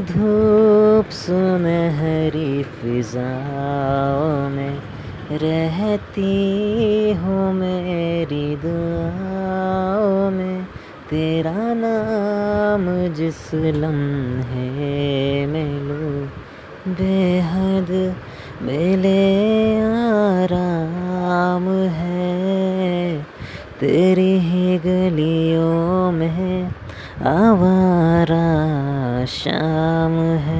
धूप सुनहरी फिजाओं में रहती हूँ मेरी दुआओं में। तेरा नाम जिस लम्हे में लो, बेहद मिले आराम है। तेरी ही गलियों में आवारा शाम है।